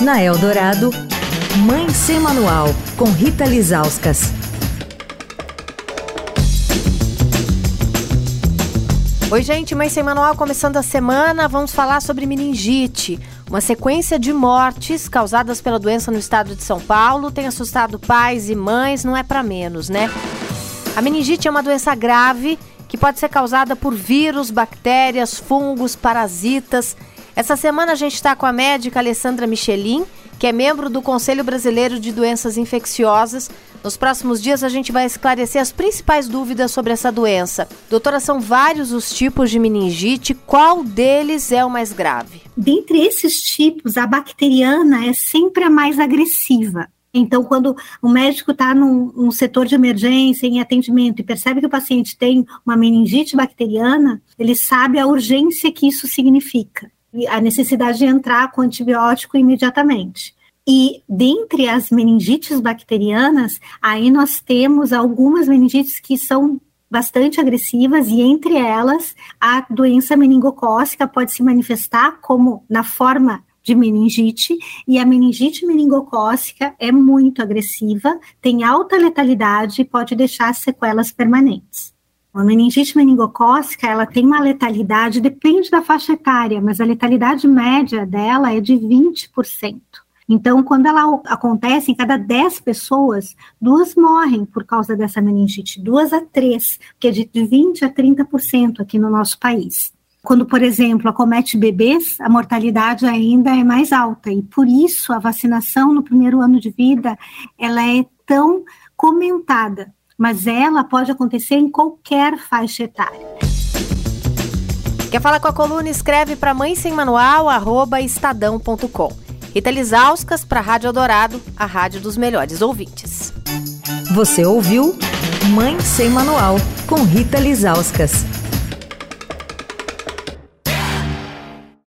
Na Eldorado, Mãe Sem Manual, com Rita Lizauskas. Oi, gente, Mãe Sem Manual começando a semana. Vamos falar sobre meningite. Uma sequência de mortes causadas pela doença no estado de São Paulo tem assustado pais e mães, não é para menos, né? A meningite é uma doença grave que pode ser causada por vírus, bactérias, fungos, parasitas. Essa semana a gente está com a médica Alessandra Michelin, que é membro do Conselho Brasileiro de Doenças Infecciosas. Nos próximos dias a gente vai esclarecer as principais dúvidas sobre essa doença. Doutora, são vários os tipos de meningite, qual deles é o mais grave? Dentre esses tipos, a bacteriana é sempre a mais agressiva. Então, quando o médico está num, num, setor de emergência, em atendimento, e percebe que o paciente tem uma meningite bacteriana, ele sabe a urgência que isso significa, a necessidade de entrar com antibiótico imediatamente. E dentre as meningites bacterianas, aí nós temos algumas meningites que são bastante agressivas e entre elas a doença meningocócica pode se manifestar como na forma de meningite, e a meningite meningocócica é muito agressiva, tem alta letalidade e pode deixar sequelas permanentes. A meningite meningocócica, ela tem uma letalidade, depende da faixa etária, mas a letalidade média dela é de 20%. Então, quando ela acontece, em cada 10 pessoas, duas morrem por causa dessa meningite, duas a três, que é de 20 a 30% aqui no nosso país. Quando, por exemplo, acomete bebês, a mortalidade ainda é mais alta e por isso a vacinação no primeiro ano de vida ela é tão comentada, mas ela pode acontecer em qualquer faixa etária. Quer falar com a coluna? Escreve para mãe sem manual, arroba estadão.com. Rita Lisauskas para a Rádio Eldorado, a rádio dos melhores ouvintes. Você ouviu Mãe Sem Manual, com Rita Lisauskas.